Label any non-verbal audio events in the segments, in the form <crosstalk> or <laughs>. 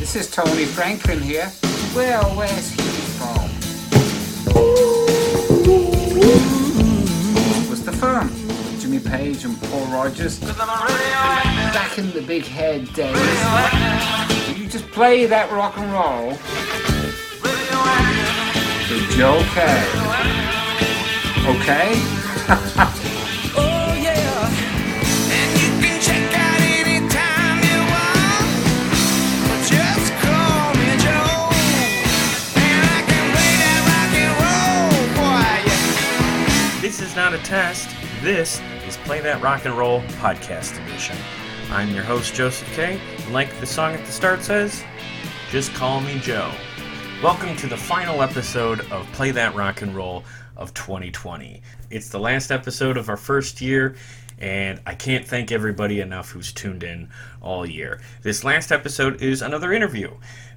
This is Tony Franklin here. Well, where's he from? What was the firm? Jimmy Page and Paul Rodgers. Back in the big head days. You just play that rock and roll? The Joe Kay. Okay? <laughs> is not a test. This is Play That Rock and Roll Podcast Edition. I'm your host, Joseph K. And like the song at the start says, just call me Joe. Welcome to the final episode of Play That Rock and Roll of 2020. It's the last episode of our first year, and I can't thank everybody enough who's tuned in all year. This last episode is another interview.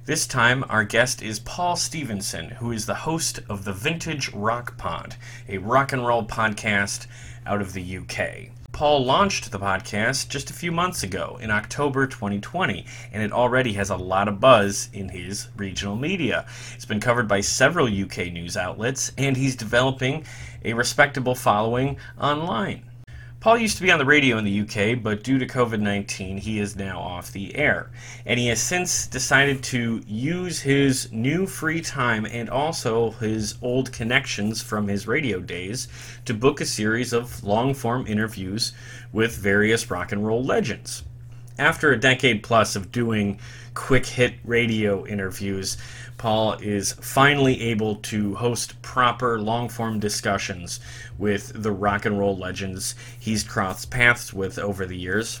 This time, our guest is Paul Stephenson, who is the host of the Vintage Rock Pod, a rock and roll podcast out of the UK. Paul launched the podcast just a few months ago in October 2020, and it already has a lot of buzz in his regional media. It's been covered by several UK news outlets, and he's developing a respectable following online. Paul used to be on the radio in the UK, but due to COVID 19, he is now off the air. And he has since decided to use his new free time and also his old connections from his radio days to book a series of long form interviews with various rock and roll legends. After a decade plus of doing quick hit radio interviews, Paul is finally able to host proper long form discussions with the rock and roll legends he's crossed paths with over the years.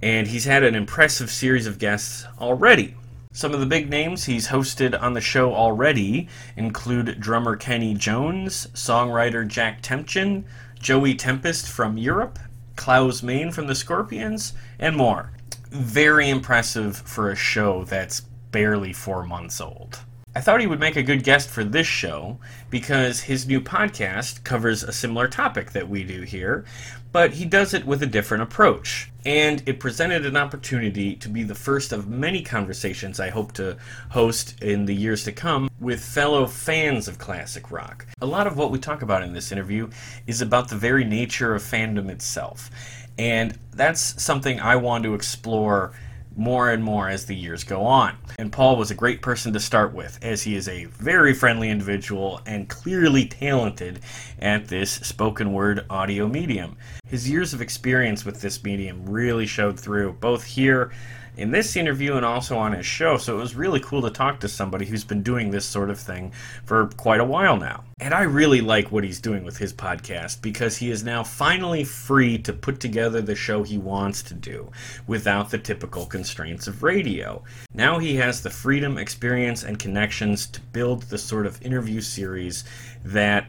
And he's had an impressive series of guests already. Some of the big names he's hosted on the show already include drummer Kenny Jones, songwriter Jack Tempchin, Joey Tempest from Europe, Klaus Meine from the Scorpions, and more. Very impressive for a show that's barely four months old. I thought he would make a good guest for this show because his new podcast covers a similar topic that we do here, but he does it with a different approach. And it presented an opportunity to be the first of many conversations I hope to host in the years to come with fellow fans of classic rock. A lot of what we talk about in this interview is about the very nature of fandom itself. And that's something I want to explore more and more as the years go on. And Paul was a great person to start with, as he is a very friendly individual and clearly talented at this spoken word audio medium. His years of experience with this medium really showed through, both here in this interview and also on his show. So it was really cool to talk to somebody who's been doing this sort of thing for quite a while now. And I really like what he's doing with his podcast because he is now finally free to put together the show he wants to do without the typical constraints of radio. Now he has the freedom, experience, and connections to build the sort of interview series that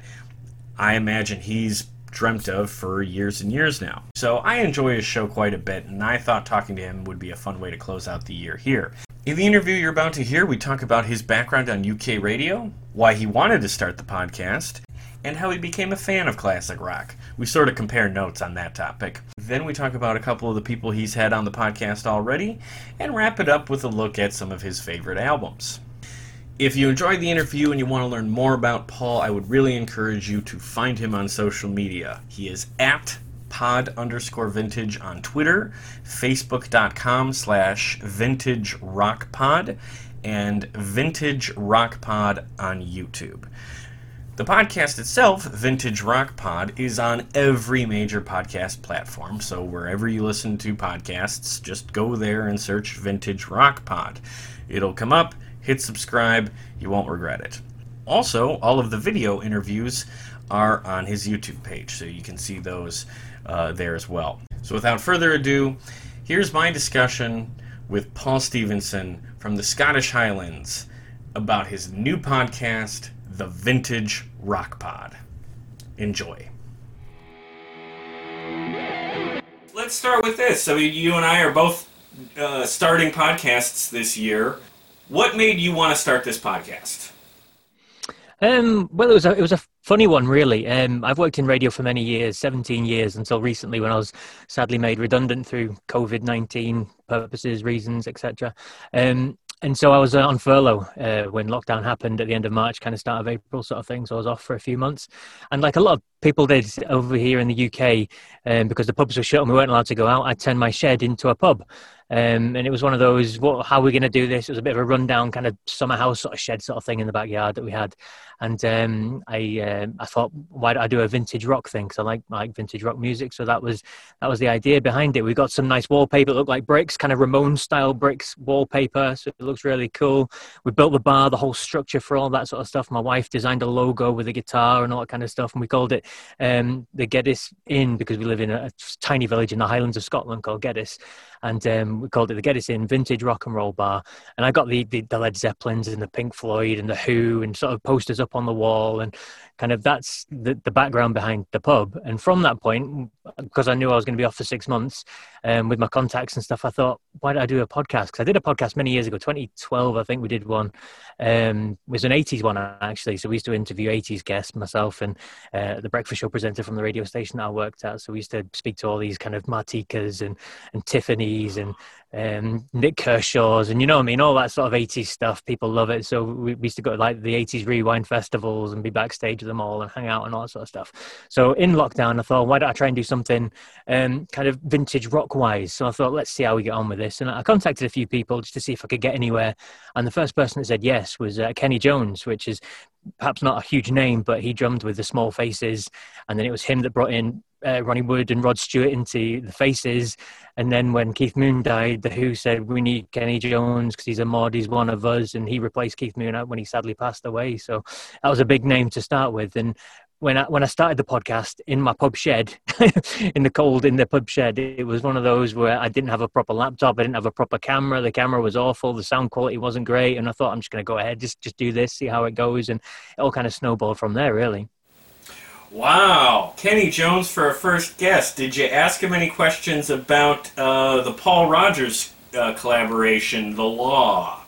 I imagine he's dreamt of for years and years now. So I enjoy his show quite a bit, and I thought talking to him would be a fun way to close out the year here. In the interview you're about to hear, we talk about his background on UK radio, why he wanted to start the podcast, and how he became a fan of classic rock. We sort of compare notes on that topic. Then we talk about a couple of the people he's had on the podcast already, and wrap it up with a look at some of his favorite albums. If you enjoyed the interview and you want to learn more about Paul, I would really encourage you to find him on social media. He is at pod underscore vintage on Twitter, facebook.com slash vintage rock pod, and vintage rock pod on YouTube. The podcast itself, Vintage Rock Pod, is on every major podcast platform. So wherever you listen to podcasts, just go there and search Vintage Rock Pod. It'll come up, hit subscribe, you won't regret it. Also, all of the video interviews are on his YouTube page, so you can see those uh, there as well. So without further ado, here's my discussion with Paul Stephenson from the Scottish Highlands about his new podcast, The Vintage Rock Pod. Enjoy. Let's start with this. I mean, you and I are both uh, starting podcasts this year. What made you want to start this podcast? Um, well, it was a it was a funny one, really. Um, I've worked in radio for many years, seventeen years, until recently, when I was sadly made redundant through COVID nineteen purposes, reasons, etc. Um, and so I was uh, on furlough uh, when lockdown happened at the end of March, kind of start of April, sort of thing. So I was off for a few months, and like a lot of people did over here in the UK, um, because the pubs were shut and we weren't allowed to go out, I turned my shed into a pub. Um, and it was one of those, what, how are we going to do this? It was a bit of a rundown kind of summer house sort of shed sort of thing in the backyard that we had. And um, I, uh, I thought, why don't I do a vintage rock thing? Because I like, like vintage rock music. So that was, that was the idea behind it. We got some nice wallpaper that looked like bricks, kind of Ramon style bricks wallpaper. So it looks really cool. We built the bar, the whole structure for all that sort of stuff. My wife designed a logo with a guitar and all that kind of stuff. And we called it um, the Geddes Inn because we live in a, a tiny village in the Highlands of Scotland called Geddes and um, we called it the Geddes Inn Vintage Rock and Roll Bar. And I got the, the, the Led Zeppelins and the Pink Floyd and the Who and sort of posters up on the wall, and kind of that's the, the background behind the pub. And from that point, because I knew I was going to be off for six months, um, with my contacts and stuff, I thought, why did I do a podcast? Because I did a podcast many years ago, 2012, I think we did one. Um, it was an 80s one actually. So we used to interview 80s guests, myself and uh, the breakfast show presenter from the radio station I worked at. So we used to speak to all these kind of Martikas and and Tiffany's and um, Nik Kershaw's and you know what I mean, all that sort of 80s stuff. People love it. So we, we used to go to like the 80s rewind festivals and be backstage with them all and hang out and all that sort of stuff. So in lockdown, I thought, why don't I try and do something um, kind of vintage rock wise? So I thought, let's see how we get on with this. And I contacted a few people just to see if I could get anywhere. And the first person that said yes was uh, Kenny Jones, which is perhaps not a huge name, but he drummed with the Small Faces, and then it was him that brought in uh, Ronnie Wood and Rod Stewart into the Faces. And then when Keith Moon died, the Who said we need Kenny Jones because he's a mod, he's one of us, and he replaced Keith Moon when he sadly passed away. So that was a big name to start with. And when I when I started the podcast in my pub shed, <laughs> in the cold in the pub shed, it was one of those where I didn't have a proper laptop, I didn't have a proper camera. The camera was awful, the sound quality wasn't great, and I thought I'm just going to go ahead, just just do this, see how it goes, and it all kind of snowballed from there, really. Wow, Kenny Jones for a first guest. Did you ask him any questions about uh, the Paul Rodgers uh, collaboration, The Law?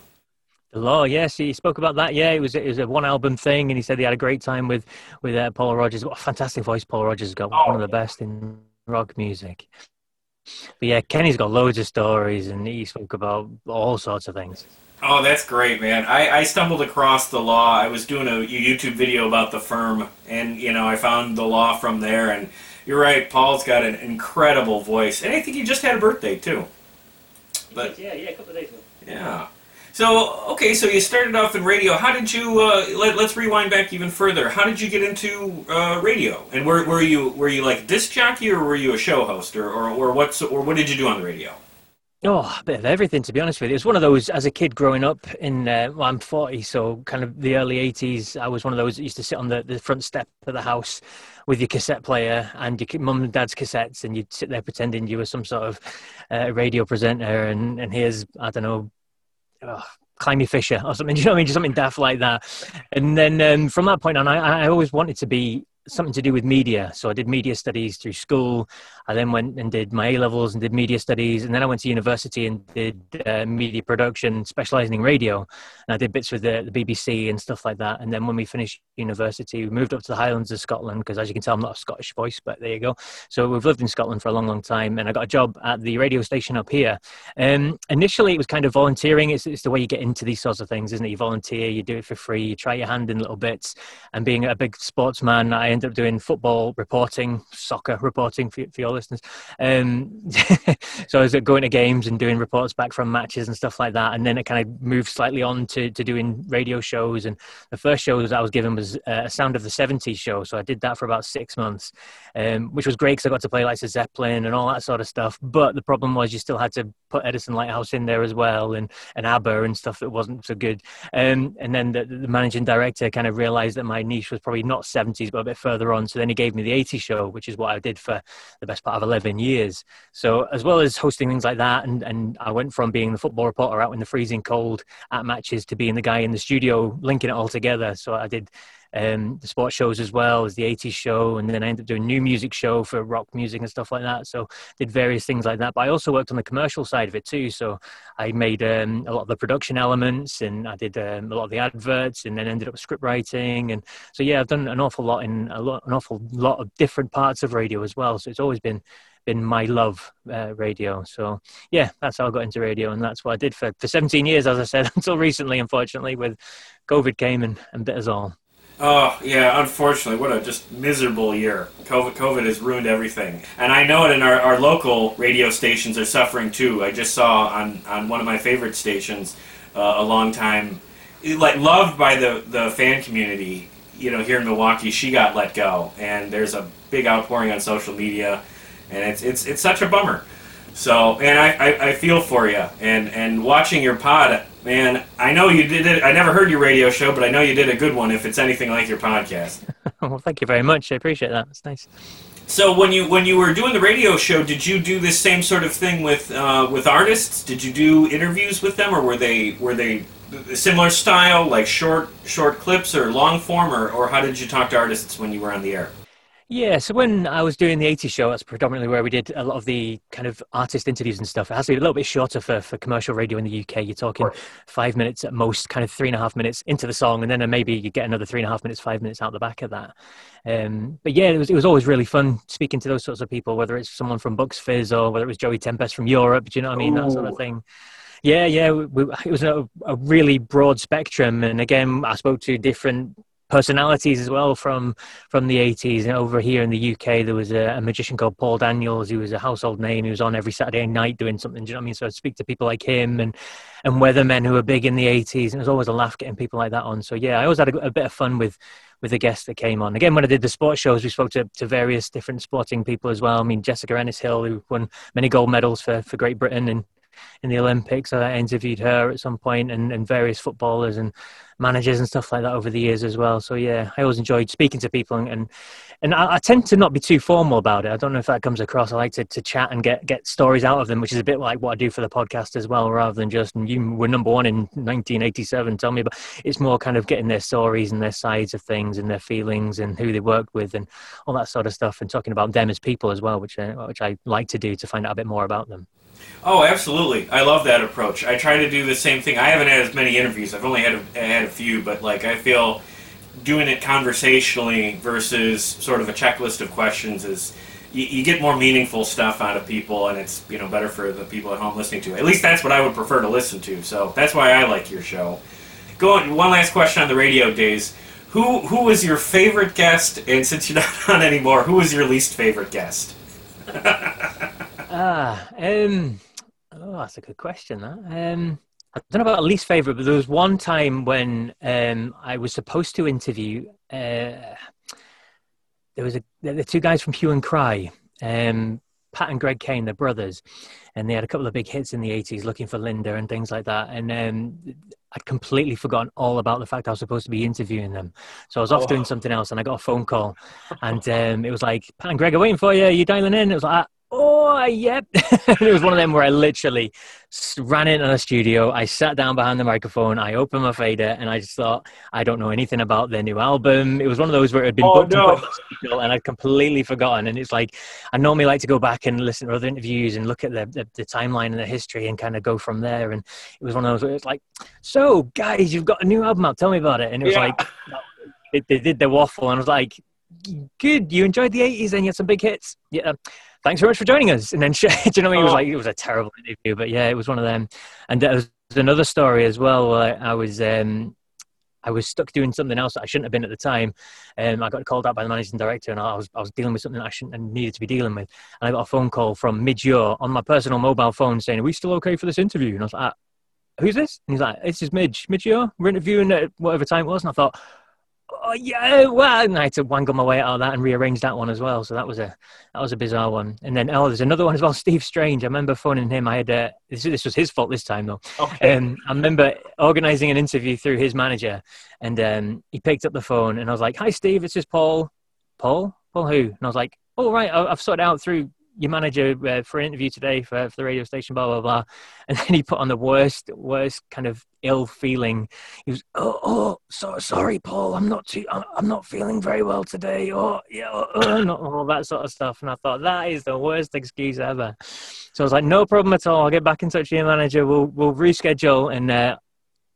The Law, yes, he spoke about that. Yeah, it was it was a one album thing, and he said he had a great time with with uh, Paul Rodgers. What a fantastic voice Paul Rodgers has got, Oh, one of the best in rock music. But yeah, Kenny's got loads of stories, and he spoke about all sorts of things. Oh, that's great, man. I, I stumbled across The Law. I was doing a YouTube video about the firm, and, you know, I found The Law from there, and you're right, Paul's got an incredible voice. And I think he just had a birthday, too. But- yeah, yeah, a couple of days ago. Yeah. So okay, so you started off in radio. How did you? Uh, let, let's rewind back even further. How did you get into uh, radio? And were, were you were you like disc jockey or were you a show host or or, or what's or what did you do on the radio? Oh, a bit of everything, to be honest with you. It was one of those, as a kid growing up in, uh, well, I'm 40, so kind of the early 80s, I was one of those that used to sit on the, the front step of the house with your cassette player and your mum and dad's cassettes, and you'd sit there pretending you were some sort of uh, radio presenter, and, and here's, I don't know, oh, Climie Fisher or something, <laughs> do you know what I mean? Just something daft like that. And then um, from that point on, I, I always wanted to be something to do with media. So I did media studies through school. I then went and did my A levels and did media studies. And then I went to university and did uh, media production, specializing in radio. And I did bits with the, the BBC and stuff like that. And then when we finished university, we moved up to the Highlands of Scotland because, as you can tell, I'm not a Scottish voice, but there you go. So we've lived in Scotland for a long, long time. And I got a job at the radio station up here. Um, initially, it was kind of volunteering. It's, it's the way you get into these sorts of things, isn't it? You volunteer, you do it for free, you try your hand in little bits. And being a big sportsman, I ended up doing football reporting, soccer reporting for, for your listeners. Um, <laughs> so I was going to games and doing reports back from matches and stuff like that. And then it kind of moved slightly on to, to doing radio shows. And the first shows I was given was uh, a Sound of the 70s show. So I did that for about six months, um, which was great because I got to play like Zeppelin and all that sort of stuff. But the problem was you still had to put Edison Lighthouse in there as well and, and ABBA and stuff that wasn't so good. Um, and then the, the managing director kind of realized that my niche was probably not 70s, but a bit further on. So then he gave me the 80s show, which is what I did for the best part of 11 years. So as well as hosting things like that, and, and I went from being the football reporter out in the freezing cold at matches to being the guy in the studio linking it all together. So I did um, the sports shows as well as the 80s show, and then I ended up doing new music show for rock music and stuff like that. So did various things like that. But I also worked on the commercial side of it too. So I made um, a lot of the production elements, and I did um, a lot of the adverts, and then ended up script writing. And so yeah, I've done an awful lot in a lot, an awful lot of different parts of radio as well. So it's always been been my love uh, radio. So yeah, that's how I got into radio, and that's what I did for, for 17 years, as I said, <laughs> until recently, unfortunately, with COVID came and, and bit us all. Oh yeah, unfortunately, what a just miserable year. COVID, COVID has ruined everything, and I know it. In our, our local radio stations are suffering too. I just saw on on one of my favorite stations uh, a long time, like loved by the the fan community. You know, here in Milwaukee, she got let go, and there's a big outpouring on social media, and it's it's it's such a bummer. So, and I, I, I feel for you, and and watching your pod, man. I know you did it. I never heard your radio show, but I know you did a good one. If it's anything like your podcast. <laughs> well, thank you very much. I appreciate that. It's nice. So when you when you were doing the radio show, did you do this same sort of thing with uh, with artists? Did you do interviews with them, or were they were they similar style, like short short clips or long form, or, or how did you talk to artists when you were on the air? Yeah, so when I was doing the 80s show, that's predominantly where we did a lot of the kind of artist interviews and stuff. It has to be a little bit shorter for, for commercial radio in the UK. You're talking five minutes at most, kind of three and a half minutes into the song, and then maybe you get another three and a half minutes, five minutes out the back of that. Um, but yeah, it was, it was always really fun speaking to those sorts of people, whether it's someone from Bucks Fizz or whether it was Joey Tempest from Europe, do you know what I mean? That sort of thing. Yeah, yeah, we, it was a, a really broad spectrum. And again, I spoke to different personalities as well from from the 80s and over here in the UK there was a, a magician called Paul Daniels. Who was a household name. He was on every Saturday night doing something do you know what I mean? So I'd speak to people like him and and weathermen who were big in the 80s and it was always a laugh getting people like that on. So yeah I always had a, a bit of fun with with the guests that came on. Again when I did the sports shows we spoke to, to various different sporting people as well. I mean Jessica Ennis Hill who won many gold medals for, for Great Britain and in the Olympics. I interviewed her at some point and, and various footballers and managers and stuff like that over the years as well. So yeah, I always enjoyed speaking to people and and, and I, I tend to not be too formal about it. I don't know if that comes across. I like to, to chat and get get stories out of them, which is a bit like what I do for the podcast as well, rather than just you were number one in 1987. Tell me about. It's more kind of getting their stories and their sides of things and their feelings and who they worked with and all that sort of stuff, and talking about them as people as well, which I, which I like to do to find out a bit more about them. Oh, absolutely. I love that approach. I try to do the same thing. I haven't had as many interviews. I've only had a, had a few, but like I feel doing it conversationally versus sort of a checklist of questions is you, you get more meaningful stuff out of people, and it's you know better for the people at home listening to it. At least that's what I would prefer to listen to. So that's why I like your show. Going one last question on the radio days. Who who was your favorite guest, and since you're not <laughs> on anymore, who was your least favorite guest? <laughs> Ah, um, oh, that's a good question. That um, I don't know about least favorite, but there was one time when um, I was supposed to interview. Uh, there was a the two guys from Hue and Cry, um, Pat and Greg Kane, they're brothers, and they had a couple of big hits in the '80s, looking for Linda and things like that. And um, I'd completely forgotten all about the fact I was supposed to be interviewing them. So I was off Oh. doing something else, and I got a phone call, and um, it was like, "Pat and Greg are waiting for you. You dialing in?" It was like. Oh, yep. <laughs> and it was one of them where I literally ran into the studio. I sat down behind the microphone. I opened my fader and I just thought, I don't know anything about their new album. It was one of those where it had been Oh, booked and no. the schedule and I'd completely forgotten. And it's like, I normally like to go back and listen to other interviews and look at the, the, the timeline and the history and kind of go from there. And it was one of those where it's like, so guys, you've got a new album out. Tell me about it. And it was Yeah. like, they, they did their waffle and I was like, good. You enjoyed the 80s and you had some big hits. Yeah. Thanks very much for joining us. And then, <laughs> do you know what I mean? It was Oh. like, it was a terrible interview, but yeah, it was one of them. And there was another story as well. Where I was, um, I was stuck doing something else that I shouldn't have been at the time. Um, I got called out by the managing director, and I was I was dealing with something I shouldn't have needed to be dealing with. And I got a phone call from Midge Ure on my personal mobile phone saying, "Are we still okay for this interview?" And I was like, "Ah, "Who's this?" And he's like, "This is Midge. Mid-year. We're interviewing at whatever time it was." And I thought, "Oh yeah, well," and I had to wangle my way out of that and rearrange that one as well. So that was a that was a bizarre one. And then oh, there's another one as well. <laughs> Steve Strange. I remember phoning him. I had uh, this, this was his fault this time though. Okay. Um, I remember organising an interview through his manager, and um, he picked up the phone, and I was like, "Hi, Steve, it's just Paul." Paul, Paul, who? And I was like, "Oh, right, I- I've sorted out through your manager uh, for an interview today for, for the radio station." Blah blah blah. And <laughs> then he put on the worst, worst kind of ill feeling. He was, "Oh, oh, so sorry, Paul. I'm not too. I'm, not feeling very well today. Oh, yeah, oh, oh," <clears throat> and all that sort of stuff." And I thought that is the worst excuse ever. So I was like, no problem at all. I'll get back in touch with your manager. We'll we'll reschedule. And uh,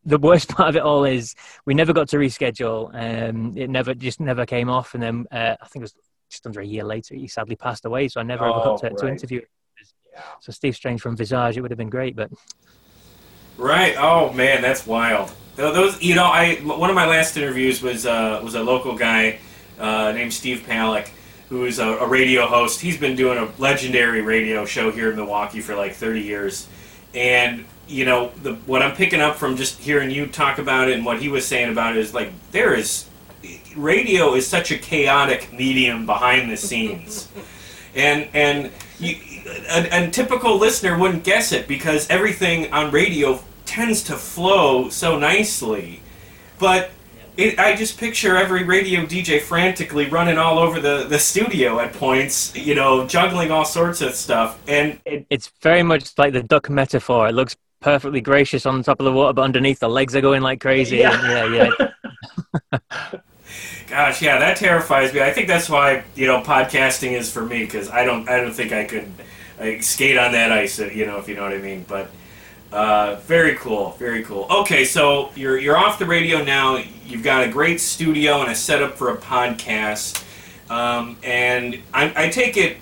the worst <laughs> part of it all is we never got to reschedule. Um, it never just never came off. And then uh, I think it was just under a year later, he sadly passed away. So I never ever Oh, got to, to interview. him. Yeah. So Steve Strange from Visage, it would have been great, but Right. Oh man, that's wild. Those, you know, I one of my last interviews was uh, was a local guy uh, named Steve Palec, who is a, a radio host. He's been doing a legendary radio show here in Milwaukee for like 30 years, and you know, the, what I'm picking up from just hearing you talk about it and what he was saying about it is like there is radio is such a chaotic medium behind the scenes and and you, a, a typical listener wouldn't guess it because everything on radio tends to flow so nicely but it, I just picture every radio DJ frantically running all over the, the studio at points, you know, juggling all sorts of stuff. And it, it's very much like the duck metaphor. It looks perfectly gracious on top of the water, but underneath the legs are going like crazy. Yeah. And yeah, yeah. <laughs> gosh, yeah, that terrifies me. I think that's why you know podcasting is for me because I don't I don't think I could skate on that ice, you know, if you know what I mean. But uh, very cool, very cool. Okay, so you're you're off the radio now. You've got a great studio and a setup for a podcast, um, and I, I take it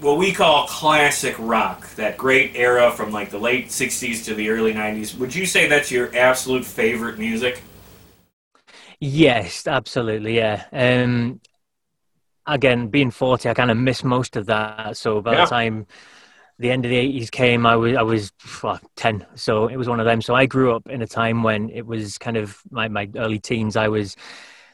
what we call classic rock, that great era from like the late '60s to the early '90s. Would you say that's your absolute favorite music? Yes, absolutely. Yeah. Um, again, being 40, I kind of miss most of that. So by Yeah. the time the end of the 80s came, I was, I was well, 10. So it was one of them. So I grew up in a time when it was kind of my, my early teens. I was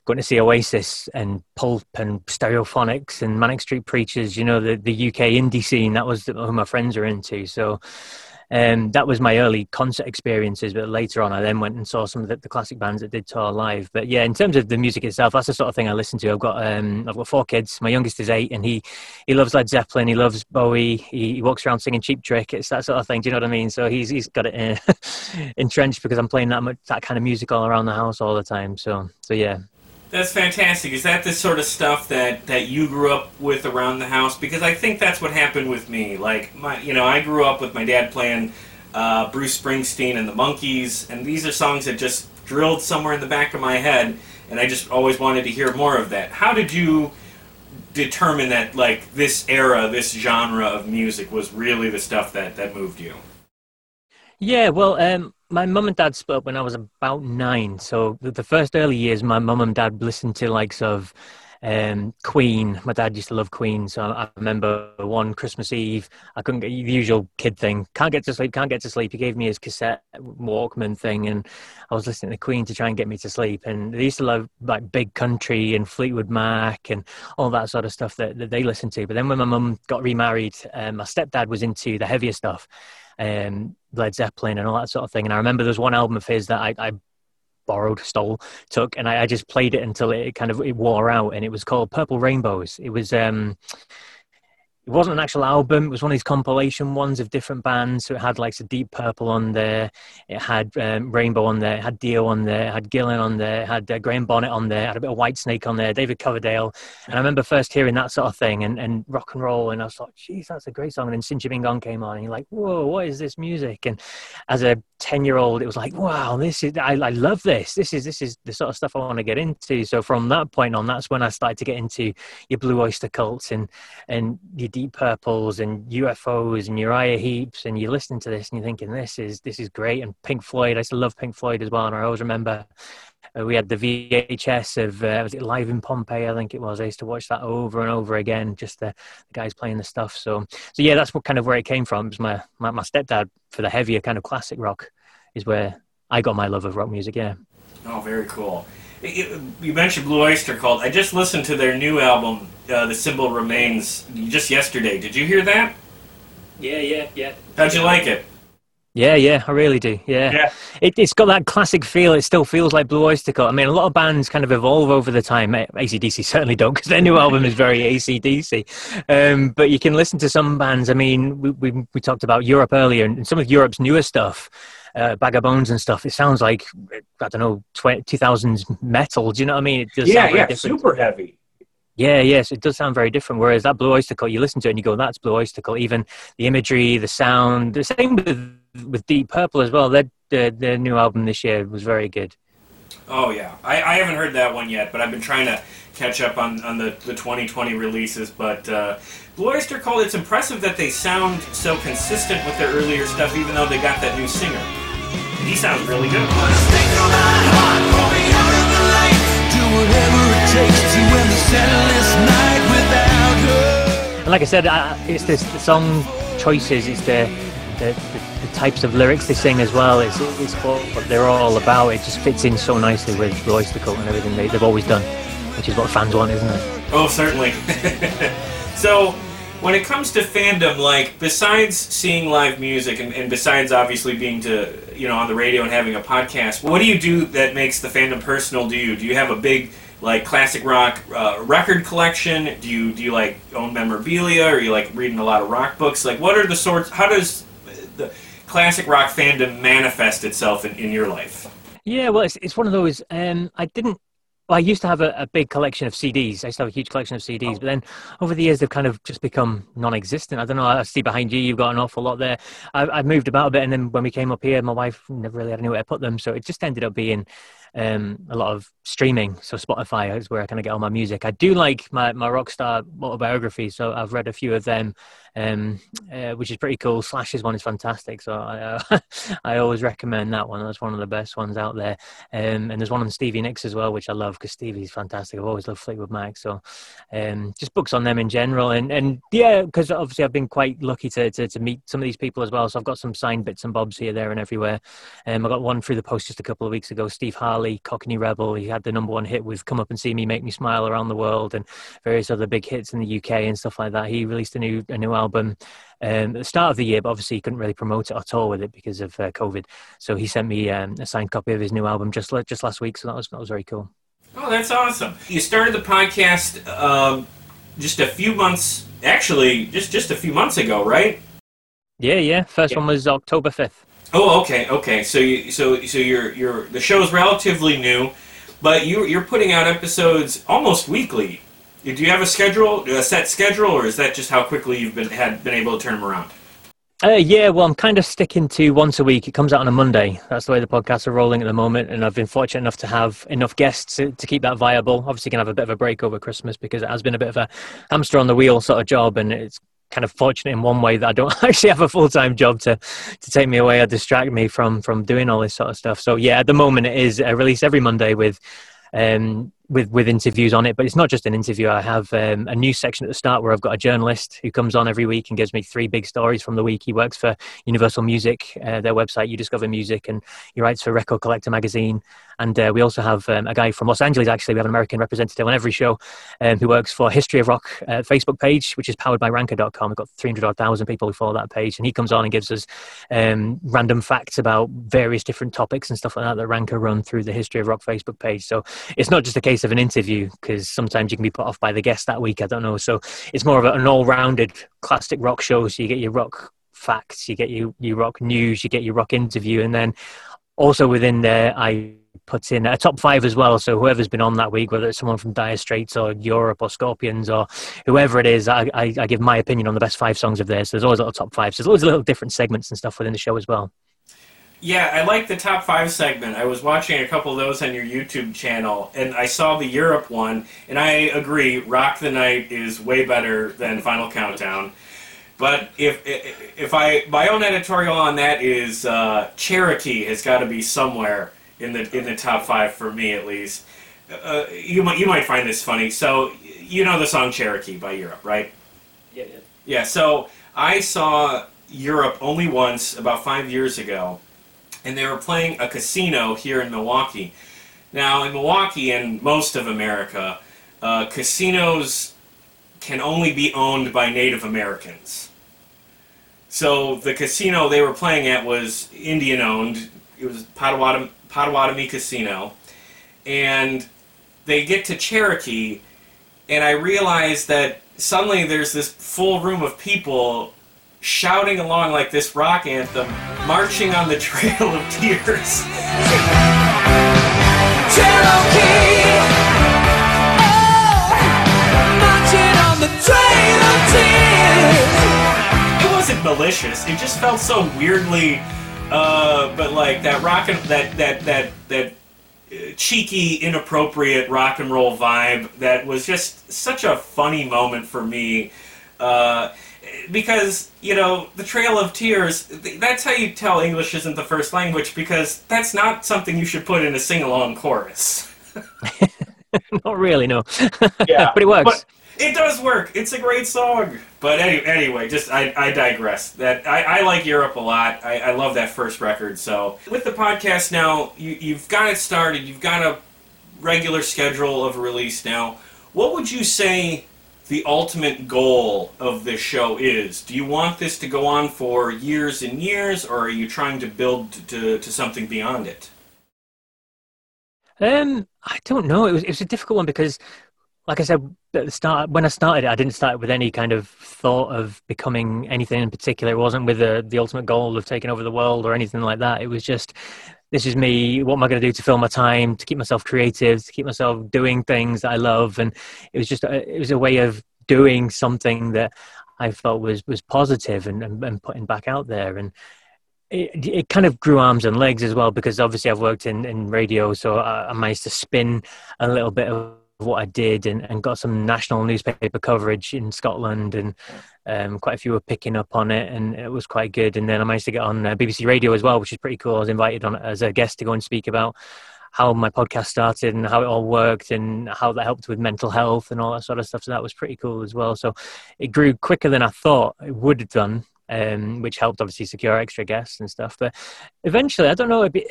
going to see Oasis and Pulp and Stereophonics and Manic Street Preachers, you know, the, the UK indie scene. That was who my friends are into. So um, that was my early concert experiences. But later on, I then went and saw some of the, the classic bands that did tour live. But yeah, in terms of the music itself, that's the sort of thing I listen to. I've got um, I've got four kids. My youngest is eight, and he he loves Led Zeppelin. He loves Bowie. He, he walks around singing Cheap Trick. It's that sort of thing. Do you know what I mean? So he's he's got it uh, <laughs> entrenched because I'm playing that much that kind of music all around the house all the time. So so yeah. That's fantastic. Is that the sort of stuff that, that you grew up with around the house? Because I think that's what happened with me. Like my, you know, I grew up with my dad playing uh, Bruce Springsteen and the Monkees, and these are songs that just drilled somewhere in the back of my head, and I just always wanted to hear more of that. How did you determine that like this era, this genre of music was really the stuff that that moved you? Yeah, well, um, my mum and dad split up when I was about nine. So the, first early years, my mum and dad listened to likes of um, Queen. My dad used to love Queen, so I remember one Christmas Eve, I couldn't get the usual kid thing. Can't get to sleep. Can't get to sleep. He gave me his cassette Walkman thing, and I was listening to Queen to try and get me to sleep. And they used to love like Big Country and Fleetwood Mac and all that sort of stuff that, that they listened to. But then when my mum got remarried, um, my stepdad was into the heavier stuff um, Led Zeppelin and all that sort of thing. And I remember there was one album of his that I, I borrowed, stole, took, and I, I just played it until it kind of it wore out. And it was called Purple Rainbows. It was um, it wasn't an actual album. It was one of these compilation ones of different bands. So it had like some Deep Purple on there. It had um, Rainbow on there. It had Dio on there. It had Gillan on there. It had uh, Graham Bonnet on there. It had a bit of Whitesnake on there. David Coverdale. And I remember first hearing that sort of thing and, and rock and roll. And I was like, geez, that's a great song. And then Since You Been Gone came on and you're like, whoa, what is this music? And as a 10 year old, it was like, wow, this is, I, I love this. This is, this is the sort of stuff I want to get into. So from that point on, that's when I started to get into your Blue Oyster Cults and, and your Deep Purples and UFOs and Uriah Heeps. And you're listening to this and you're thinking, this is, this is great. And Pink Floyd, I used to love Pink Floyd as well. And I always remember uh, we had the VHS of uh, was it Live in Pompeii? I think it was. I used to watch that over and over again. Just the, the guys playing the stuff. So, so yeah, that's what kind of where it came from. It was my, my my stepdad for the heavier kind of classic rock, is where I got my love of rock music. Yeah. Oh, very cool. It- it- You mentioned Blue Oyster Cult. I just listened to their new album, uh, "The Symbol Remains," just yesterday. Did you hear that? Yeah, yeah, yeah. How'd you like it? Yeah, yeah, I really do. Yeah, Yeah. It, it's got that classic feel. It still feels like Blue Oyster Cult. I mean, a lot of bands kind of evolve over the time. A- ACDC <laughs> certainly don't because their new album is very ACDC. Um, but you can listen to some bands. I mean, we, we, we talked about Europe earlier and some of Europe's newer stuff, uh, Bag of Bones and stuff. It sounds like, I don't know, 20, 2000s metal. Do you know what I mean? It does sound very different. super heavy. Yeah, yes, it does sound very different. Whereas that Blue Oyster Cult, you listen to it and you go, "That's Blue Oyster Cult." Even the imagery, the sound, the same with with Deep Purple as well. Their their, their new album this year was very good. Oh yeah, I, I haven't heard that one yet, but I've been trying to catch up on, on the, the 2020 releases. But uh, Blue Oyster Cult, it's impressive that they sound so consistent with their earlier stuff, even though they got that new singer. He sounds really good. And like I said, I, it's this the song choices, it's the the, the the types of lyrics they sing as well. It's it's what they're all about. It just fits in so nicely with the Oyster Cult and everything they, they've always done, which is what fans want, isn't it? Oh, certainly. <laughs> so, when it comes to fandom, like besides seeing live music and, and besides obviously being to you know on the radio and having a podcast, what do you do that makes the fandom personal to you? Do you have a big like classic rock uh, record collection? Do you do you like own memorabilia? Or you like reading a lot of rock books? Like, what are the sorts? How does the classic rock fandom manifest itself in, in your life? Yeah, well, it's, it's one of those. Um, I didn't. Well, I used to have a, a big collection of CDs. I used to have a huge collection of CDs, oh. but then over the years they've kind of just become non-existent. I don't know. I see behind you, you've got an awful lot there. I, I've moved about a bit, and then when we came up here, my wife never really had anywhere to put them, so it just ended up being um, a lot of streaming. So Spotify is where I kind of get all my music. I do like my my rockstar autobiography, so I've read a few of them, um, uh, which is pretty cool. Slash's one is fantastic, so I uh, <laughs> I always recommend that one. That's one of the best ones out there. Um, and there's one on Stevie Nicks as well, which I love because Stevie's fantastic. I've always loved Fleetwood Mac, so um, just books on them in general. And and yeah, because obviously I've been quite lucky to, to to meet some of these people as well. So I've got some signed bits and bobs here, there, and everywhere. Um, I got one through the post just a couple of weeks ago. Steve Harley, Cockney Rebel. He had the number one hit with "Come Up and See Me, Make Me Smile" around the world, and various other big hits in the UK and stuff like that. He released a new a new album um, at the start of the year, but obviously he couldn't really promote it at all with it because of uh, COVID. So he sent me um, a signed copy of his new album just just last week. So that was that was very cool. Oh, that's awesome. You started the podcast um, just a few months, actually, just just a few months ago, right? Yeah, yeah. First Yeah. one was October fifth. Oh, okay, okay. So you, so so you're you're the show's relatively new, but you you're putting out episodes almost weekly. Do you have a schedule, a set schedule, or is that just how quickly you've been had been able to turn them around? Uh, yeah, well, I'm kind of sticking to once a week. It comes out on a Monday. That's the way the podcasts are rolling at the moment, and I've been fortunate enough to have enough guests to, to keep that viable. Obviously, can have a bit of a break over Christmas because it has been a bit of a hamster on the wheel sort of job, and it's kind of fortunate in one way that I don't <laughs> actually have a full time job to to take me away or distract me from from doing all this sort of stuff. So yeah, at the moment it is a release every Monday with um, with with interviews on it. But it's not just an interview. I have um, a news section at the start where I've got a journalist who comes on every week and gives me three big stories from the week. He works for Universal Music, uh, their website, uDiscover Music, and he writes for Record Collector magazine. And uh, we also have um, a guy from Los Angeles. Actually, we have an American representative on every show um, who works for History of Rock uh, Facebook page, which is powered by Ranker.com. We've got 300,000 people who follow that page, and he comes on and gives us um, random facts about various different topics and stuff like that that Ranker run through the History of Rock Facebook page. So it's not just a case of an interview because sometimes you can be put off by the guest that week. I don't know. So it's more of an all-rounded classic rock show. So you get your rock facts, you get your, your rock news, you get your rock interview, and then also within there, I put in a top five as well. So whoever's been on that week, whether it's someone from Dire Straits or Europe or Scorpions or whoever it is, I, I, I give my opinion on the best five songs of theirs. So there's always a little top fives. There's always a little different segments and stuff within the show as well. Yeah, I like the top five segment. I was watching a couple of those on your YouTube channel, and I saw the Europe one, and I agree. Rock the Night is way better than Final Countdown. But if if I my own editorial on that is uh, Cherokee has got to be somewhere in the in the top five for me at least. Uh, you might you might find this funny. So you know the song Cherokee by Europe, right? Yeah, yeah. Yeah, so I saw Europe only once about five years ago, and they were playing a casino here in Milwaukee. Now, in Milwaukee and most of America, uh, casinos can only be owned by Native Americans. So the casino they were playing at was Indian owned. It was Potawatomi, Potawatomi Casino. And they get to Cherokee, and I realize that suddenly there's this full room of people shouting along like this rock anthem, marching on the Trail of Tears. It wasn't malicious. It just felt so weirdly, uh, but like that rock and that that that that cheeky, inappropriate rock and roll vibe that was just such a funny moment for me. Uh, because you know the Trail of Tears. That's how you tell English isn't the first language because that's not something you should put in a sing-along chorus. <laughs> Not really, no. <laughs> Yeah, but it works. But it does work. It's a great song. But any, anyway, just I, I digress. That I, I like Europe a lot. I, I love that first record. So with the podcast now, you, you've got it started. You've got a regular schedule of release now. What would you say the ultimate goal of this show is? Do you want this to go on for years and years, or are you trying to build to, to something beyond it? Um, I don't know. It was it was a difficult one because, like I said at the start, when I started I didn't start with any kind of thought of becoming anything in particular. It wasn't with the the ultimate goal of taking over the world or anything like that. It was just this is me. What am I going to do to fill my time, to keep myself creative, to keep myself doing things that I love? And it was just a, it was a way of doing something that I felt was was positive and, and, and putting back out there. And it, it kind of grew arms and legs as well because obviously I've worked in, in radio, so I, I managed to spin a little bit of what I did and, and got some national newspaper coverage in Scotland and um, quite a few were picking up on it and it was quite good. And then I managed to get on uh, BBC Radio as well, which is pretty cool. I was invited on as a guest to go and speak about how my podcast started and how it all worked and how that helped with mental health and all that sort of stuff. So that was pretty cool as well. So it grew quicker than I thought it would have done um, which helped obviously secure extra guests and stuff. But eventually, I don't know. Be,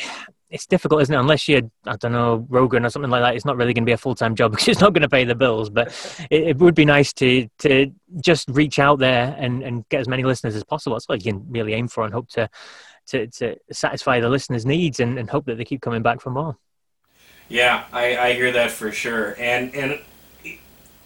it's difficult, isn't it? Unless you're, I don't know, Rogan or something like that, it's not really going to be a full time job <laughs> because it's not going to pay the bills. But <laughs> it, it, would be nice to to just reach out there and, and get as many listeners as possible. That's what you can really aim for and hope to to, to satisfy the listeners' needs and, and hope that they keep coming back for more. Yeah, I, I hear that for sure. And and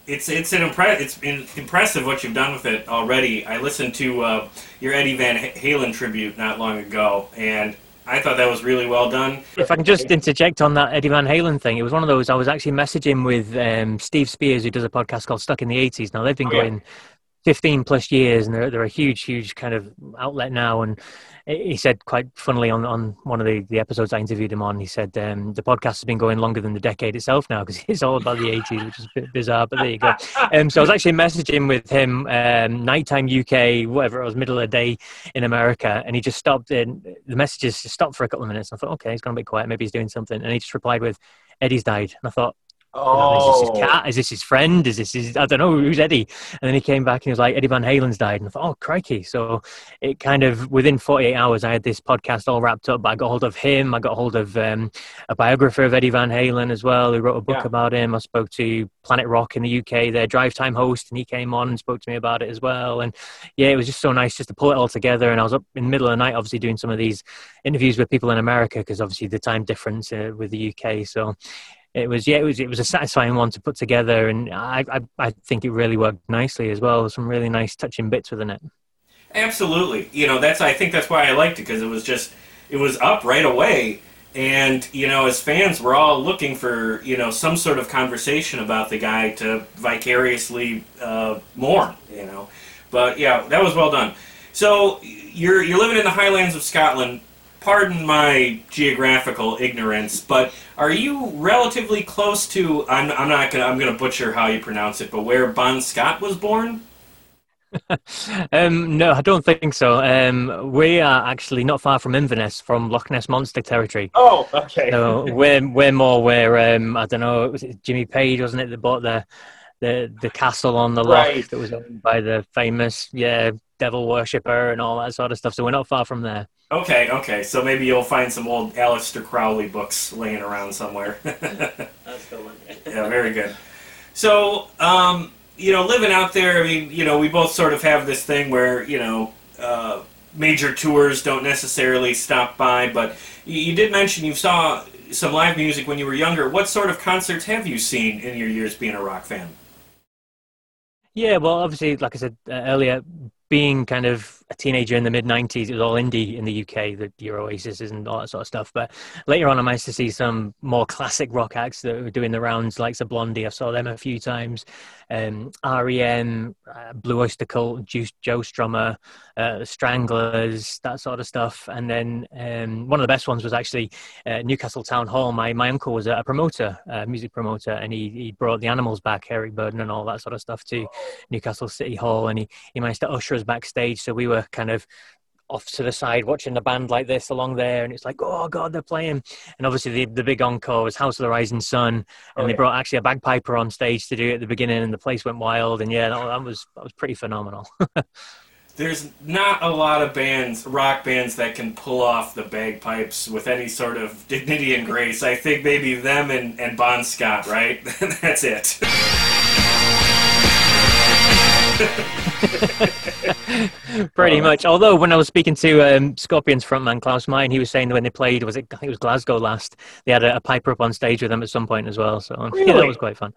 it's it's an impre- it's impressive what you've done with it already. I listened to uh, your Eddie Van Halen tribute not long ago, and I thought that was really well done. If I can just interject on that Eddie Van Halen thing, it was one of those I was actually messaging with um, Steve Spears, who does a podcast called Stuck in the 80s. Now, they've been oh, going 15 plus years and they're, they're a huge, huge kind of outlet now. And he said quite funnily on, on one of the, the episodes I interviewed him on, he said um, the podcast has been going longer than the decade itself now because <laughs> it's all about the 80s, which is a bit bizarre, but there you go. <laughs> Um, so I was actually messaging with him um, nighttime UK, whatever it was, middle of the day in America, and he just stopped in. The messages just stopped for a couple of minutes. I thought, okay, he's going to be quiet. Maybe he's doing something. And he just replied with, Eddie's died. And I thought, Oh. Is this his oh. cat? Is this his friend? Is this his, I don't know, who's Eddie? And then he came back and he was like, Eddie Van Halen's died. And I thought, oh, crikey. So it kind of, within 48 hours, I had this podcast all wrapped up. But I got hold of him. I got hold of um, a biographer of Eddie Van Halen as well, who wrote a book yeah. about him. I spoke to Planet Rock in the UK, their drive time host, and he came on and spoke to me about it as well. And yeah, it was just so nice just to pull it all together. And I was up in the middle of the night, obviously, doing some of these interviews with people in America because obviously the time difference uh, with the UK. So it was yeah it was it was a satisfying one to put together and I, I I think it really worked nicely as well. Some really nice touching bits within it. Absolutely. You know that's I think that's why I liked it because it was just it was up right away. And you know as fans we're all looking for you know some sort of conversation about the guy to vicariously uh, mourn you know. But yeah that was well done. So you're you're living in the highlands of Scotland pardon my geographical ignorance, but are you relatively close to? I'm, I'm not gonna I'm gonna butcher how you pronounce it, but where Bon Scott was born? <laughs> um, no, I don't think so. Um, we are actually not far from Inverness, from Loch Ness Monster territory. Oh, okay. So we're we're more where um, I don't know. Was it Jimmy Page, wasn't it, that bought the the the castle on the loch right. that was owned by the famous yeah devil worshipper and all that sort of stuff. So we're not far from there. Okay, okay. So maybe you'll find some old Aleister Crowley books laying around somewhere. <laughs> That's the one. yeah, very good. So, um, you know, living out there, I mean, you know, we both sort of have this thing where, you know, uh, major tours don't necessarily stop by, but you, you did mention you saw some live music when you were younger. What sort of concerts have you seen in your years being a rock fan? Yeah, well, obviously, like I said uh, earlier, being kind of a teenager in the mid 90s, it was all indie in the UK, the your Oasis and all that sort of stuff. But later on, I managed to see some more classic rock acts that were doing the rounds, like the Blondie. I saw them a few times. Um, REM, uh, Blue Oyster Cult, Juice, Joe Strummer, uh, Stranglers, that sort of stuff. And then um, one of the best ones was actually uh, Newcastle Town Hall. My my uncle was a promoter, a music promoter, and he, he brought the animals back, Eric Burdon and all that sort of stuff to Newcastle City Hall, and he, he managed to usher us backstage. So we were kind of off to the side watching the band like this along there and it's like oh god they're playing and obviously the, the big encore was house of the rising sun and Oh, they yeah. brought actually a bagpiper on stage to do it at the beginning and the place went wild and yeah that, that was that was pretty phenomenal <laughs> There's not a lot of bands, rock bands, that can pull off the bagpipes with any sort of dignity and grace. I think maybe them and, and Bon Scott, right? <laughs> That's it. <laughs> <laughs> pretty much although when i was speaking to um, scorpions frontman klaus Meine, he was saying that when they played was it i think it was glasgow last they had a, a piper up on stage with them at some point as well so yeah that was quite fun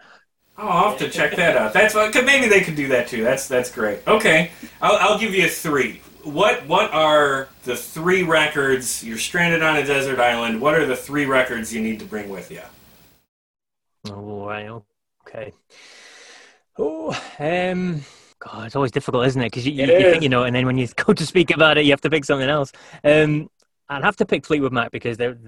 Oh, I'll have to check that out. That's what, maybe they could do that too. That's that's great. Okay, I'll, I'll give you a three. What what are the three records? You're stranded on a desert island. What are the three records you need to bring with you? Oh, right. Okay. Oh, um, God, it's always difficult, isn't it? Because you, you, you think you know, and then when you <laughs> go to speak about it, you have to pick something else. Um, I'd have to pick Fleetwood Mac because they're,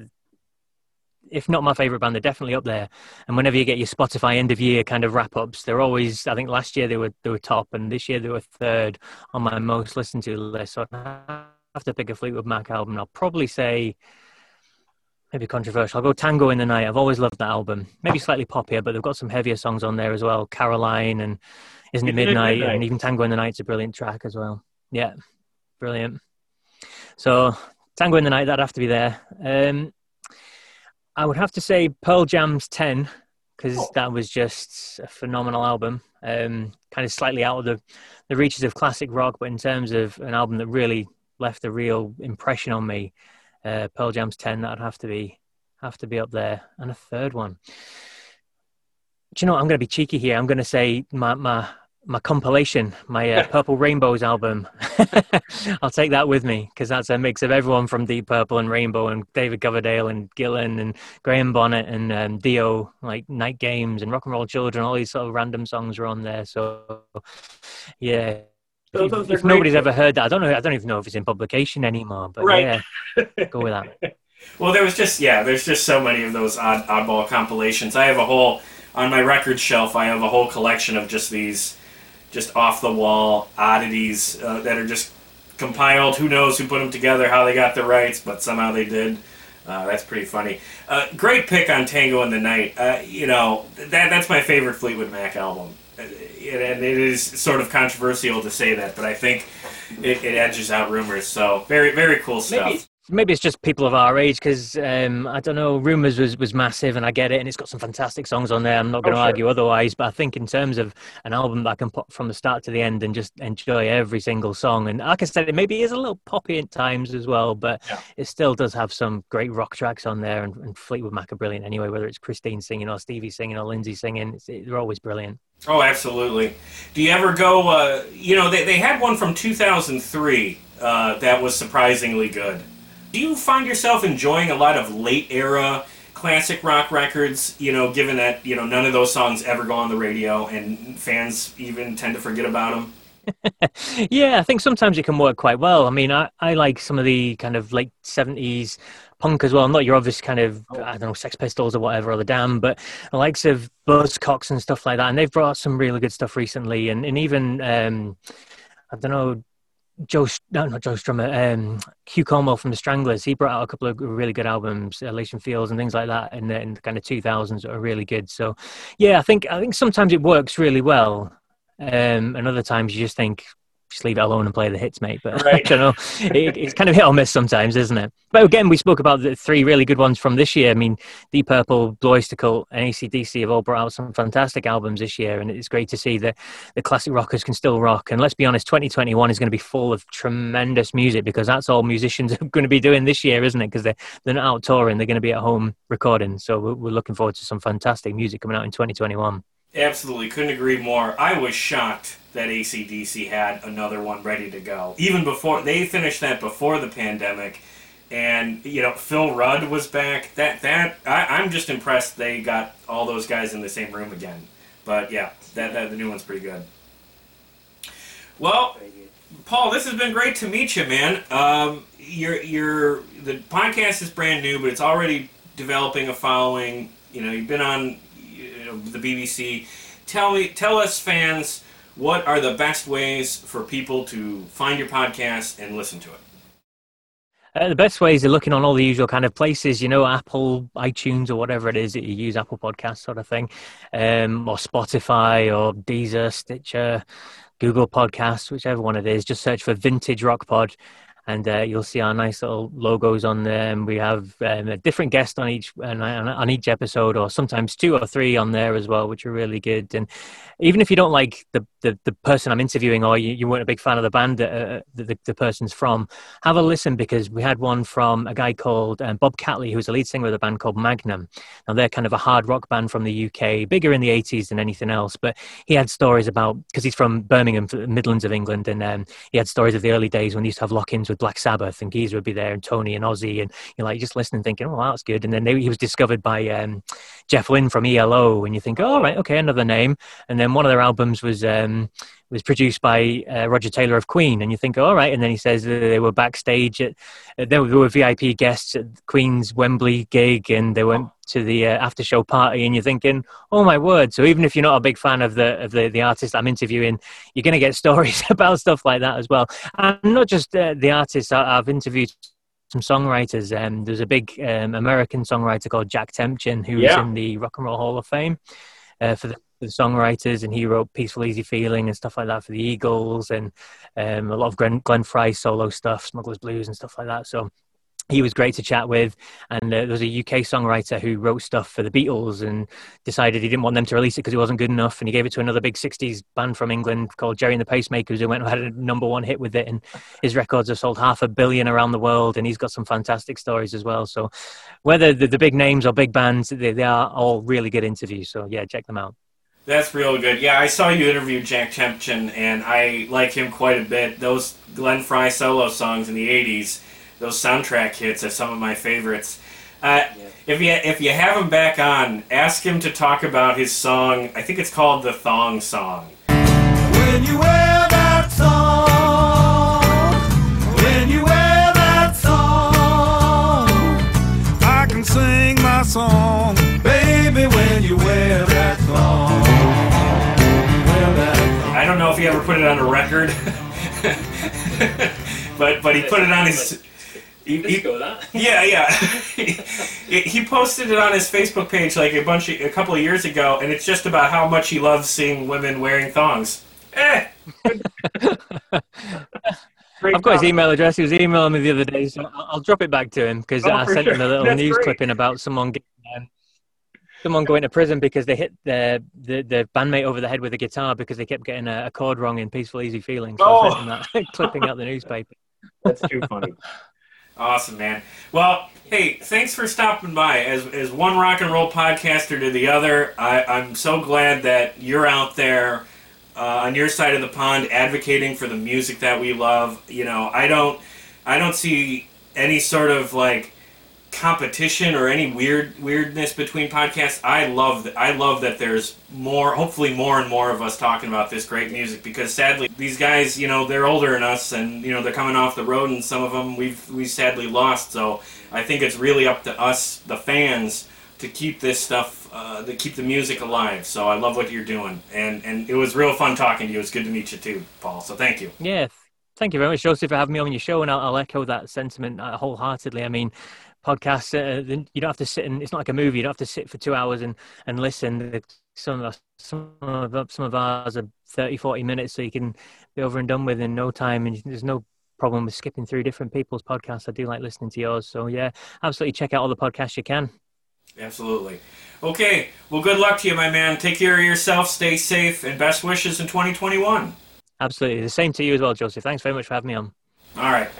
if not my favorite band, they're definitely up there. And whenever you get your Spotify end of year kind of wrap ups, they're always. I think last year they were they were top, and this year they were third on my most listened to list. So I have to pick a Fleetwood Mac album. I'll probably say maybe controversial. I'll go Tango in the Night. I've always loved that album. Maybe slightly poppier, but they've got some heavier songs on there as well. Caroline and Isn't It Midnight, Midnight? and even Tango in the Night's a brilliant track as well. Yeah, brilliant. So Tango in the Night, that'd have to be there. Um, I would have to say Pearl Jam's 10 because Oh. that was just a phenomenal album. Um, kind of slightly out of the, the reaches of classic rock, but in terms of an album that really left a real impression on me, uh, Pearl Jam's 10, that'd have to be have to be up there. And a third one. Do you know what? I'm going to be cheeky here. I'm going to say my my my compilation, my uh, Purple Rainbows album. <laughs> I'll take that with me because that's a mix of everyone from Deep Purple and Rainbow and David Coverdale and Gillan and Graham Bonnet and um, Dio, like Night Games and Rock and Roll Children. All these sort of random songs are on there. So, yeah. Those- If, those are if nobody's ever heard that, I don't know. I don't even know if it's in publication anymore. But Right. yeah, <laughs> go with that. Well, there was just yeah, there's just so many of those odd oddball compilations. I have a whole on my record shelf. I have a whole collection of just these, just off the wall oddities uh, that are just compiled. Who knows who put them together, how they got the rights, but somehow they did. Uh, that's pretty funny. Uh, great pick on Tango in the Night. Uh, you know that that's my favorite Fleetwood Mac album, Uh, and it is sort of controversial to say that, but I think it, it edges out rumors. So very very cool stuff. Maybe, maybe it's just people of our age because um, I don't know. Rumors was, was massive, and I get it, and it's got some fantastic songs on there. I'm not going to Oh, sure. argue otherwise, but I think in terms of an album that I can put from the start to the end and just enjoy every single song, and like I said, it maybe is a little poppy at times as well, but Yeah. it still does have some great rock tracks on there, and, and Fleetwood Mac are brilliant anyway. Whether it's Christine singing or Stevie singing or Lindsey singing, they're always brilliant. Oh, absolutely. Do you ever go? Uh, you know, they, they had one from 2003 uh, that was surprisingly good. Do you find yourself enjoying a lot of late era classic rock records? You know, given that you know none of those songs ever go on the radio, and fans even tend to forget about them. <laughs> yeah, I think sometimes it can work quite well. I mean, I, I like some of the kind of late seventies punk as well. I'm Not your obvious kind of Oh. I don't know Sex Pistols or whatever or the Damned, but the likes of Buzzcocks and stuff like that. And they've brought some really good stuff recently, and and even um, I don't know. Joe, no, not Joe Strummer, um, Hugh Cornwell from the Stranglers. He brought out a couple of really good albums, Elysian Fields and things like that, in the, in the kind of 2000s that are really good. So, yeah, I think I think sometimes it works really well, um, and other times you just think just leave it alone and play the hits, mate. But <laughs> I don't know, it, it's kind of hit or miss sometimes, isn't it? But again, we spoke about the three really good ones from this year. I mean, Deep Purple, Blue Oyster Cult, and ACDC have all brought out some fantastic albums this year, and it's great to see that the classic rockers can still rock. And let's be honest, 2021 is going to be full of tremendous music because that's all musicians <laughs> are going to be doing this year, isn't it? Because they're, they're not out touring, they're going to be at home recording. So we're, we're looking forward to some fantastic music coming out in 2021. Absolutely, couldn't agree more. I was shocked that ACDC had another one ready to go. Even before they finished that before the pandemic, and you know Phil Rudd was back. That that I, I'm just impressed they got all those guys in the same room again. But yeah, that, that the new one's pretty good. Well, Paul, this has been great to meet you, man. Um, you're, you're, the podcast is brand new, but it's already developing a following. You know, you've been on the BBC. Tell me, tell us fans, what are the best ways for people to find your podcast and listen to it? Uh, the best ways are looking on all the usual kind of places, you know, Apple, iTunes, or whatever it is that you use, Apple Podcast sort of thing, um, or Spotify, or Deezer, Stitcher, Google Podcasts, whichever one it is. Just search for Vintage Rock Pod, and uh, you'll see our nice little logos on there. And we have um, a different guest on each on, on each episode, or sometimes two or three on there as well, which are really good. And even if you don't like the the, the person I'm interviewing, or you, you weren't a big fan of the band that uh, the, the, the person's from, have a listen because we had one from a guy called um, Bob Catley, who's a lead singer of a band called Magnum. Now they're kind of a hard rock band from the UK, bigger in the 80s than anything else. But he had stories about because he's from Birmingham, the Midlands of England, and um, he had stories of the early days when he used to have lock-ins with Black Sabbath, and Geezer would be there, and Tony and Ozzy, and you're like just listening, thinking, oh, that's good. And then they, he was discovered by um, Jeff Lynne from ELO, and you think, oh, right, okay, another name. And then one of their albums was. Um, was produced by uh, Roger Taylor of Queen, and you think, all right. And then he says they were backstage at, uh, they were VIP guests at Queen's Wembley gig, and they went to the uh, after show party, and you're thinking, oh my word! So even if you're not a big fan of the of the, the artist I'm interviewing, you're going to get <laughs> stories about stuff like that as well, and not just uh, the artists. I, I've interviewed some songwriters. Um, there's a big um, American songwriter called Jack Tempchin who's Yeah. in the Rock and Roll Hall of Fame uh, for the, the songwriters, and he wrote "Peaceful Easy Feeling" and stuff like that for the Eagles, and um, a lot of Glenn, Glenn Frey solo stuff, Smuggler's Blues, and stuff like that. So. He was great to chat with, and uh, there was a UK songwriter who wrote stuff for the Beatles and decided he didn't want them to release it because it wasn't good enough, and he gave it to another big '60s band from England called Gerry and the Pacemakers, who went and had a number one hit with it, and his records have sold half a billion around the world, and he's got some fantastic stories as well. So, whether the, the big names or big bands, they, they are all really good interviews. So, yeah, check them out. That's real good. Yeah, I saw you interview Jack Tempchin, and I like him quite a bit. Those Glenn Frey solo songs in the '80s, those soundtrack hits, are some of my favorites. Uh, If you if you have him back on, ask him to talk about his song. I think it's called the Thong Song. When you wear that song, when you wear that song, I can sing my song, put it on a record, <laughs> but but he put it on his. He, he- that. yeah, yeah. he <laughs> he posted it on his Facebook page like a bunch of, a couple of years ago, and it's just about how much he loves seeing women wearing thongs. Eh. <laughs> Great I've got his email address. He was emailing me the other day, so I'll, I'll drop it back to him because Oh, I for sent him a little That's news great. clipping about someone getting, someone going to prison because they hit the, the the bandmate over the head with a guitar because they kept getting a, a chord wrong in "Peaceful Easy Feeling." So Oh. <laughs> clipping out the newspaper. That's too funny. awesome, man. Well, hey, thanks for stopping by. As as one rock and roll podcaster to the other, I, I'm so glad that you're out there uh, on your side of the pond advocating for the music that we love. You know, I don't I don't see any sort of like competition or any weird weirdness between podcasts. I love that. I love that there's more, hopefully more and more of us talking about this great music because sadly these guys, you know, they're older than us and you know they're coming off the road and some of them we've we sadly lost. So I think it's really up to us, the fans, to keep this stuff, uh, to keep the music alive. So I love what you're doing and and it was real fun talking to you. It's good to meet you too, Paul. So thank you. Yeah, thank you very much, Joseph, for having me on your show, and I'll, I'll echo that sentiment uh, wholeheartedly. I mean, podcasts, uh, then you don't have to sit and it's not like a movie. You don't have to sit for two hours and and listen. Some of us, some of some of ours are 30, 40 minutes, so you can be over and done with in no time, and there's no problem with skipping through different people's podcasts. I do like listening to yours, so yeah, absolutely check out all the podcasts you can. Absolutely. Okay. Well, good luck to you, my man. Take care of yourself. Stay safe, and best wishes in 2021. Absolutely, the same to you as well, Joseph. Thanks very much for having me on. All right.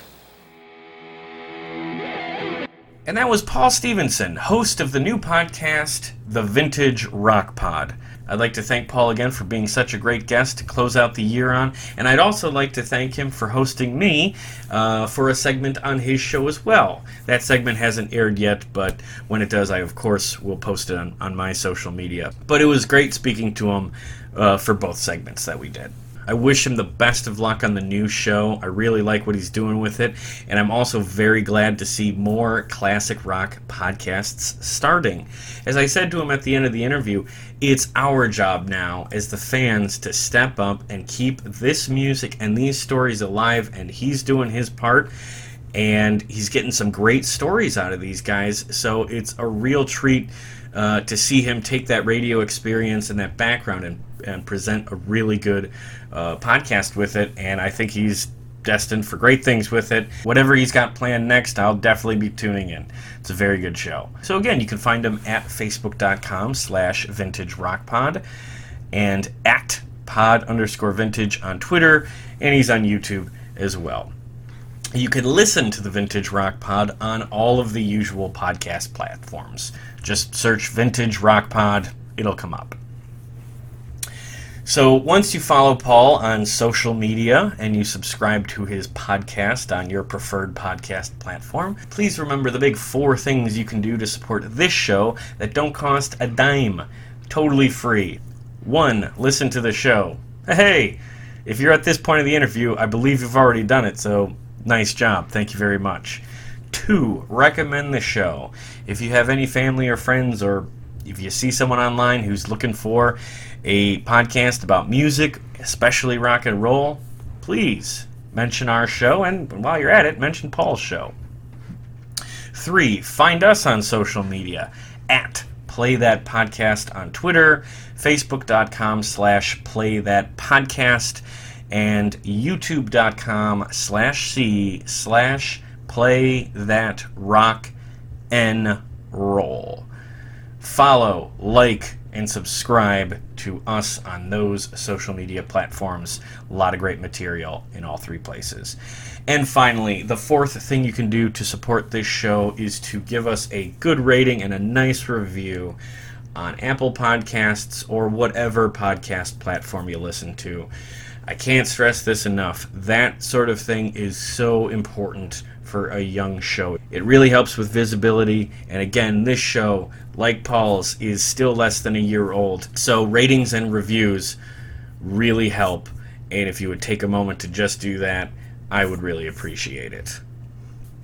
And that was Paul Stephenson, host of the new podcast, The Vintage Rock Pod. I'd like to thank Paul again for being such a great guest to close out the year on, and I'd also like to thank him for hosting me uh, for a segment on his show as well. That segment hasn't aired yet, but when it does, I of course will post it on, on my social media. But it was great speaking to him uh, for both segments that we did. I wish him the best of luck on the new show. I really like what he's doing with it, and I'm also very glad to see more classic rock podcasts starting. As I said to him at the end of the interview, it's our job now as the fans to step up and keep this music and these stories alive, and he's doing his part. And he's getting some great stories out of these guys, so it's a real treat uh, to see him take that radio experience and that background and, and present a really good uh, podcast with it. And I think he's destined for great things with it. Whatever he's got planned next, I'll definitely be tuning in. It's a very good show. So again, you can find him at facebook.com slash vintage rockpod and at pod underscore vintage on Twitter, and he's on YouTube as well. You can listen to the Vintage Rock Pod on all of the usual podcast platforms. Just search Vintage Rock Pod, it'll come up. So once you follow Paul on social media and you subscribe to his podcast on your preferred podcast platform, please remember the big four things you can do to support this show that don't cost a dime. Totally free. One, listen to the show. Hey, if you're at this point of the interview, I believe you've already done it, so nice job. Thank you very much. Two, recommend the show. If you have any family or friends, or if you see someone online who's looking for a podcast about music, especially rock and roll, please mention our show. And while you're at it, mention Paul's show. Three, find us on social media at Play That Podcast on Twitter, Facebook.com slash Play That Podcast, and YouTube.com slash C slash Play That Rock and Roll. Follow, like, and subscribe to us on those social media platforms. A lot of great material in all three places. And finally, the fourth thing you can do to support this show is to give us a good rating and a nice review on Apple Podcasts or whatever podcast platform you listen to. I can't stress this enough. That sort of thing is so important for a young show. It really helps with visibility. And again, this show, like Paul's, is still less than a year old. So ratings and reviews really help. And if you would take a moment to just do that, I would really appreciate it.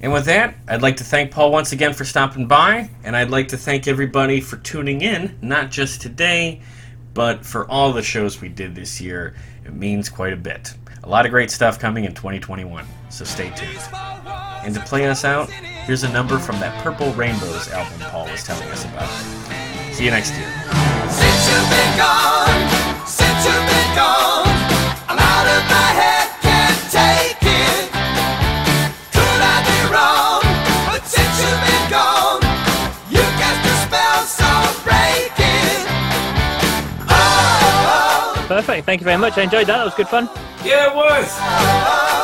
And with that, I'd like to thank Paul once again for stopping by, and I'd like to thank everybody for tuning in, not just today, but for all the shows we did this year. It means quite a bit. A lot of great stuff coming in 2021, so stay tuned. And to play us out, here's a number from that Purple Rainbows album Paul was telling us about. See you next year. Perfect. Thank you very much. I enjoyed that. That was good fun. Yeah, it was!